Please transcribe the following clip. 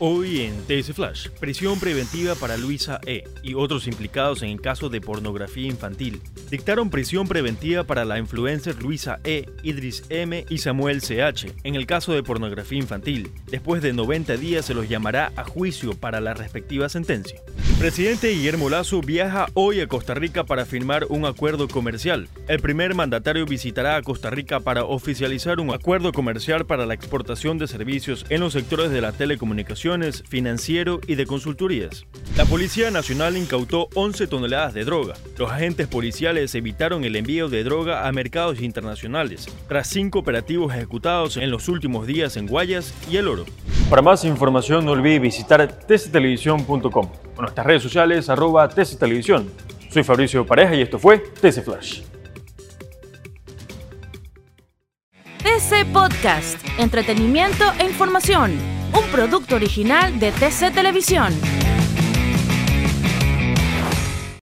Hoy en TS Flash, prisión preventiva para Luisa E. y otros implicados en el caso de pornografía infantil. Dictaron prisión preventiva para la influencer Luisa E., Idris M. y Samuel CH en el caso de pornografía infantil. Después de 90 días se los llamará a juicio para la respectiva sentencia. Presidente Guillermo Lazo viaja hoy a Costa Rica para firmar un acuerdo comercial. El primer mandatario visitará a Costa Rica para oficializar un acuerdo comercial para la exportación de servicios en los sectores de la telecomunicación financiero y de consultorías. La Policía Nacional incautó 11 toneladas de droga. Los agentes policiales evitaron el envío de droga a mercados internacionales, tras cinco operativos ejecutados en los últimos días en Guayas y El Oro. Para más información no olvide visitar tctelevisión.com o nuestras redes sociales arroba tctelevisión. Soy Fabricio Pareja y esto fue TC Flash. TC Podcast, entretenimiento e información un producto original de TC Televisión.